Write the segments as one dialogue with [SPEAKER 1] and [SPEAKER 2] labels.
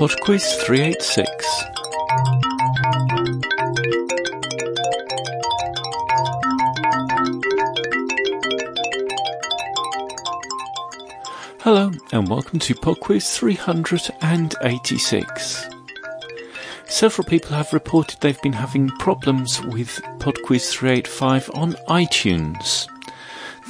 [SPEAKER 1] Podquiz 386. Hello and welcome to Podquiz 386. Several people have reported they've been having problems with Podquiz 385 on iTunes.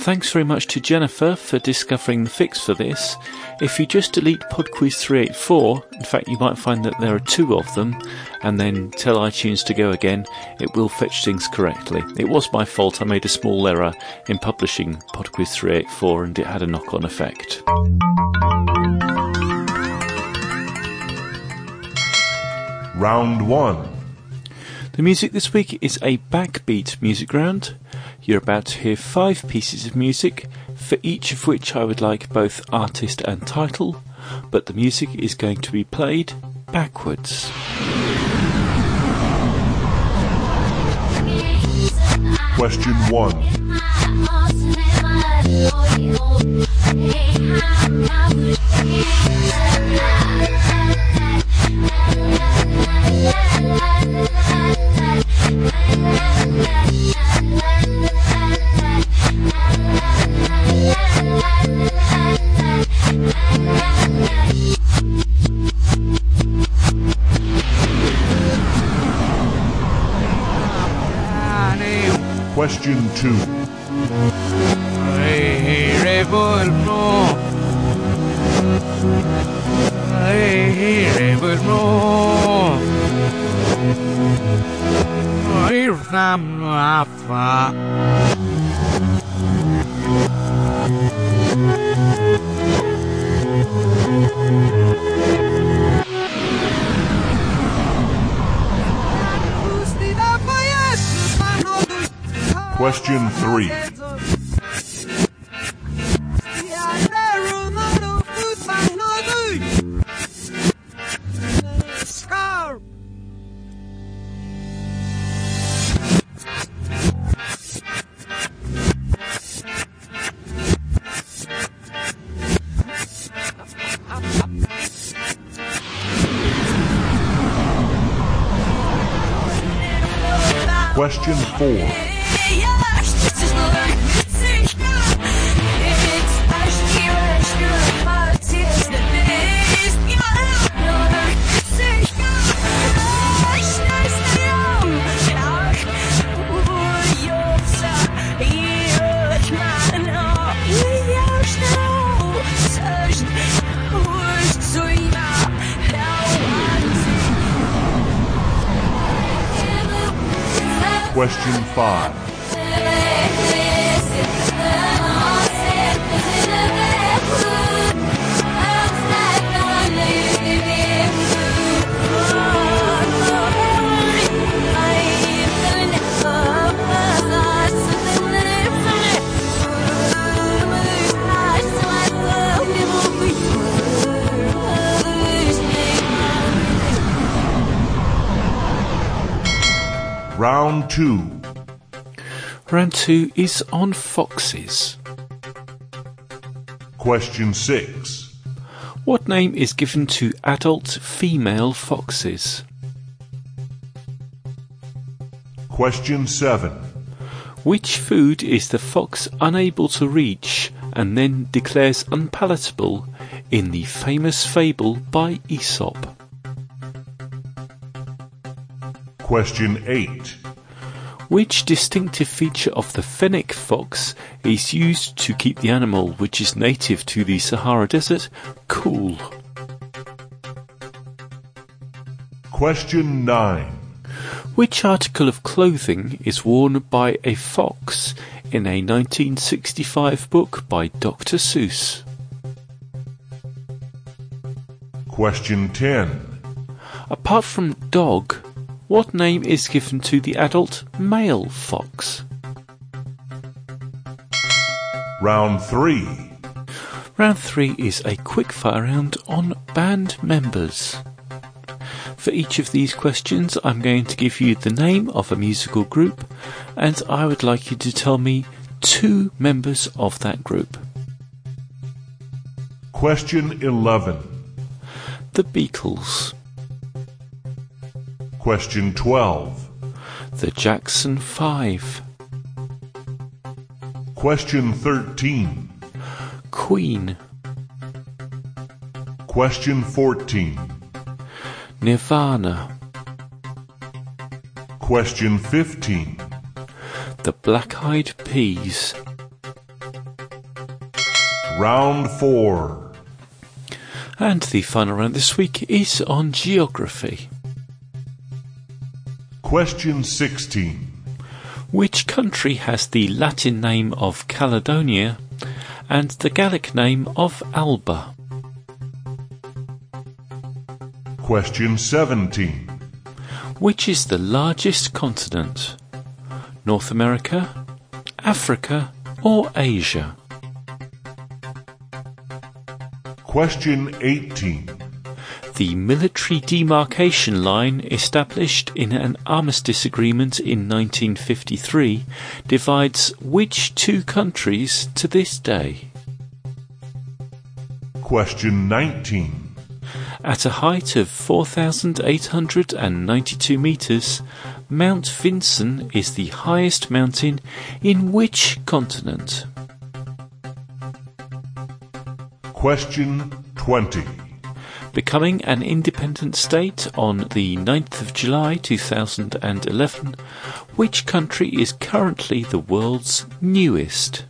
[SPEAKER 1] Thanks very much to Jennifer for discovering the fix for this. If you just delete PodQuiz 384, in fact, you might find that there are two of them, and then tell iTunes to go again, it will fetch things correctly. It was my fault, I made a small error in publishing PodQuiz 384 and it had a knock on effect.
[SPEAKER 2] Round 1
[SPEAKER 1] The music this week is a backbeat music round. You're about to hear five pieces of music, for each of which I would like both artist and title, but the music is going to be played backwards.
[SPEAKER 2] Question 1 Question 2 Question 3 Question 4 Question 5 2
[SPEAKER 1] Round two is on foxes.
[SPEAKER 2] Question 6
[SPEAKER 1] What name is given to adult female foxes?
[SPEAKER 2] Question 7
[SPEAKER 1] Which food is the fox unable to reach and then declares unpalatable in the famous fable by Aesop?
[SPEAKER 2] Question 8
[SPEAKER 1] Which distinctive feature of the fennec fox is used to keep the animal, which is native to the Sahara Desert, cool?
[SPEAKER 2] Question 9
[SPEAKER 1] Which article of clothing is worn by a fox in a 1965 book by Dr. Seuss?
[SPEAKER 2] Question 10
[SPEAKER 1] Apart from dog, what name is given to the adult male fox?
[SPEAKER 2] Round 3
[SPEAKER 1] Round three is a quickfire round on band members. For each of these questions, I'm going to give you the name of a musical group, and I would like you to tell me two members of that group.
[SPEAKER 2] Question 11
[SPEAKER 1] the Beatles?
[SPEAKER 2] Question 12.
[SPEAKER 1] The Jackson 5.
[SPEAKER 2] Question 13.
[SPEAKER 1] Queen.
[SPEAKER 2] Question 14.
[SPEAKER 1] Nirvana.
[SPEAKER 2] Question 15.
[SPEAKER 1] The Black Eyed Peas.
[SPEAKER 2] Round 4.
[SPEAKER 1] And the final round this week is on geography.
[SPEAKER 2] Question 16.
[SPEAKER 1] Which country has the Latin name of Caledonia and the Gaelic name of Alba?
[SPEAKER 2] Question 17.
[SPEAKER 1] Which is the largest continent? North America, Africa, or Asia?
[SPEAKER 2] Question 18.
[SPEAKER 1] The military demarcation line established in an armistice agreement in 1953 divides which two countries to this day?
[SPEAKER 2] Question 19.
[SPEAKER 1] At a height of 4,892 metres, Mount Vinson is the highest mountain in which continent?
[SPEAKER 2] Question 20.
[SPEAKER 1] Becoming an independent state on the 9th of July 2011, which country is currently the world's newest?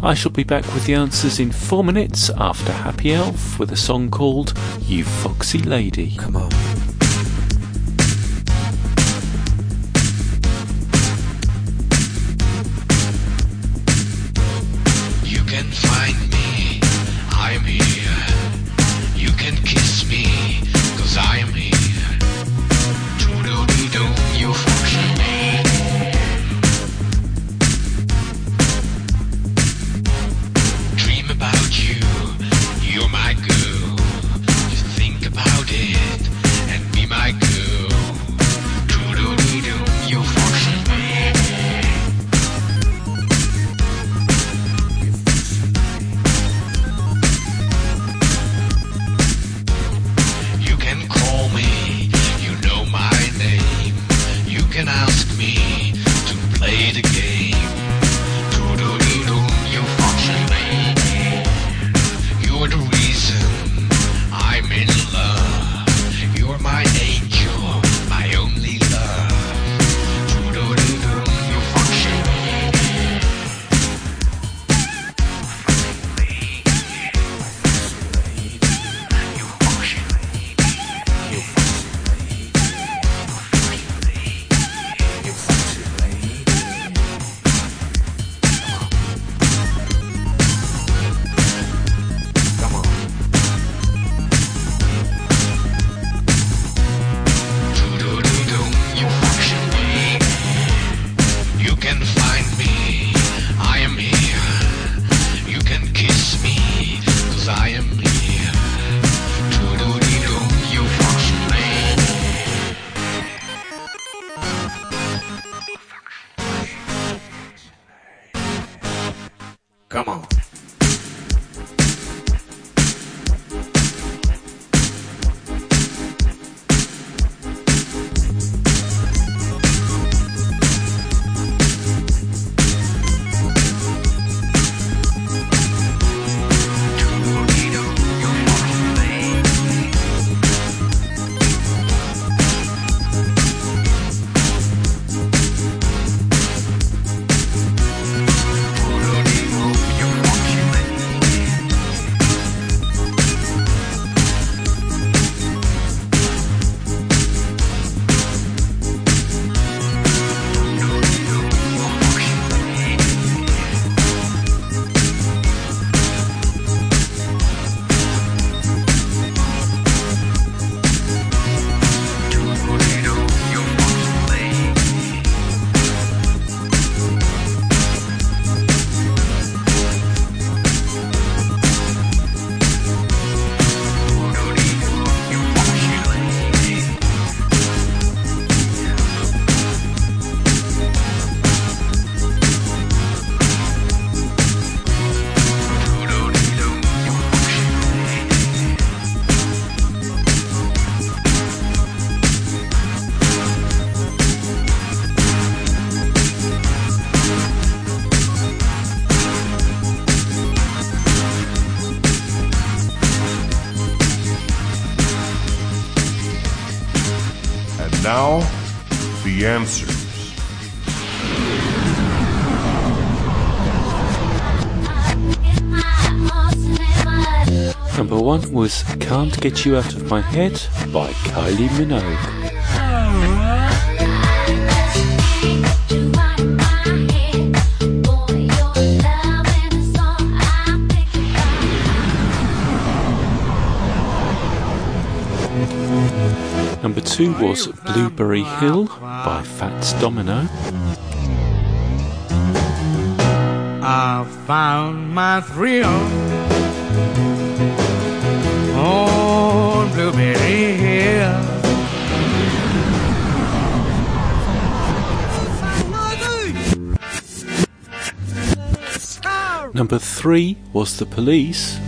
[SPEAKER 1] I shall be back with the answers in four minutes after Happy Elf with a song called You Foxy Lady.
[SPEAKER 3] Come on. The
[SPEAKER 2] answers.
[SPEAKER 1] Number one was Can't Get You Out of My Head by Kylie Minogue. Two was Blueberry Hill by Fats Domino.
[SPEAKER 4] I found my thrill on Blueberry Hill.
[SPEAKER 1] Number three was The Police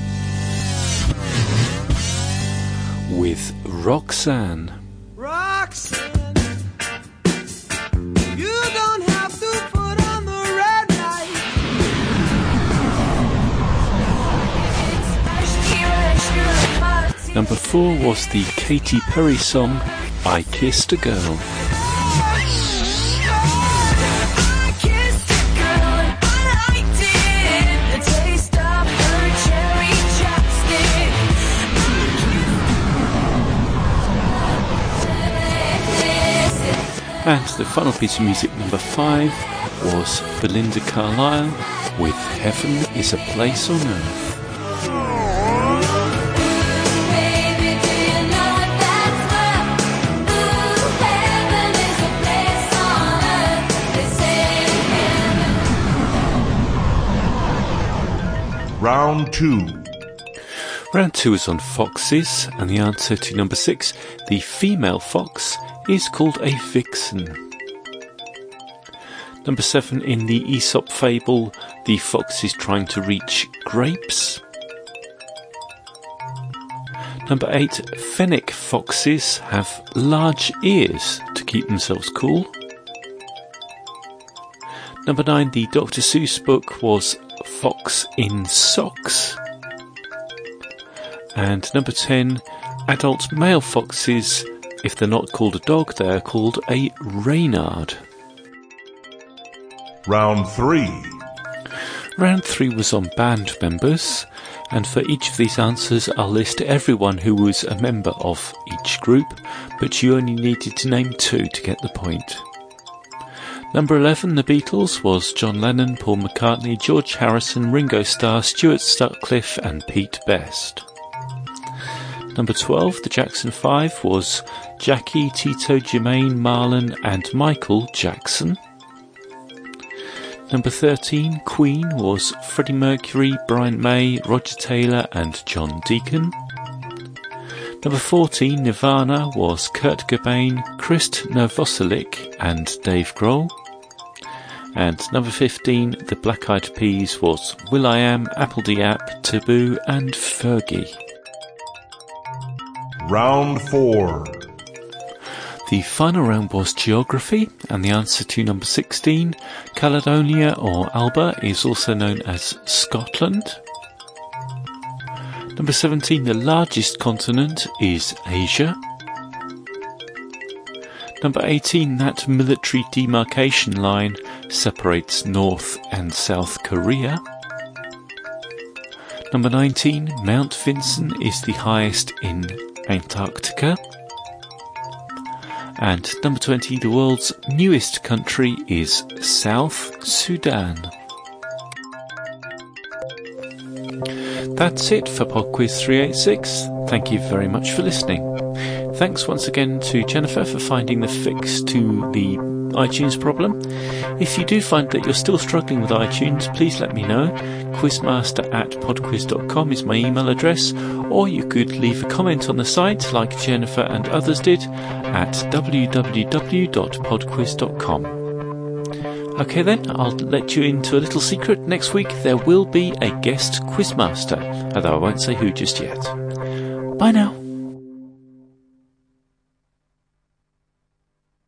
[SPEAKER 1] with. Roxanne, Number four was the Katy Perry song I Kissed a Girl.
[SPEAKER 5] And the
[SPEAKER 1] final piece of music, number five, was Belinda Carlisle with Heaven is a Place on Earth.
[SPEAKER 2] Round two.
[SPEAKER 1] Round two is on foxes, and the answer to number six, the female fox, is called a vixen. Number seven, in the Aesop fable, the fox is trying to reach grapes. Number eight, fennec foxes have large ears to keep themselves cool. Number nine, the Dr. Seuss book was Fox in Socks. And number 10, adult male foxes, if they're not called a dog, they are called a Reynard.
[SPEAKER 2] Round three.
[SPEAKER 1] Round 3 was on band members, and for each of these answers, I'll list everyone who was a member of each group, but you only needed to name two to get the point. Number 11, The Beatles, was John Lennon, Paul McCartney, George Harrison, Ringo Starr, Stuart Sutcliffe, and Pete Best. Number 12, The Jackson 5, was Jackie, Tito, Jermaine, Marlon, and Michael Jackson. Number 13, Queen, was Freddie Mercury, Brian May, Roger Taylor, and John Deacon. Number 14, Nirvana, was Kurt Cobain, Krist Novoselic, and Dave Grohl. And number 15, The Black Eyed Peas, was Will I Am, apl.de.ap, Taboo, and Fergie.
[SPEAKER 2] Round four.
[SPEAKER 1] The final round was geography, and the answer to number 16, Caledonia or Alba, is also known as Scotland. Number 17, the largest continent is Asia. Number 18, that military demarcation line separates North and South Korea. Number 19, Mount Vinson is the highest in Antarctica. And number 20, the world's newest country is South Sudan. That's it for PodQuiz 386. Thank you very much for listening. Thanks once again to Jennifer for finding the fix to the iTunes problem. If you do find that you're still struggling with iTunes, please let me know. Quizmaster at podquiz.com is my email address, or you could leave a comment on the site like Jennifer and others did at www.podquiz.com. Okay then, I'll let you into a little secret. Next week there will be a guest quizmaster, although I won't say who just yet. Bye now.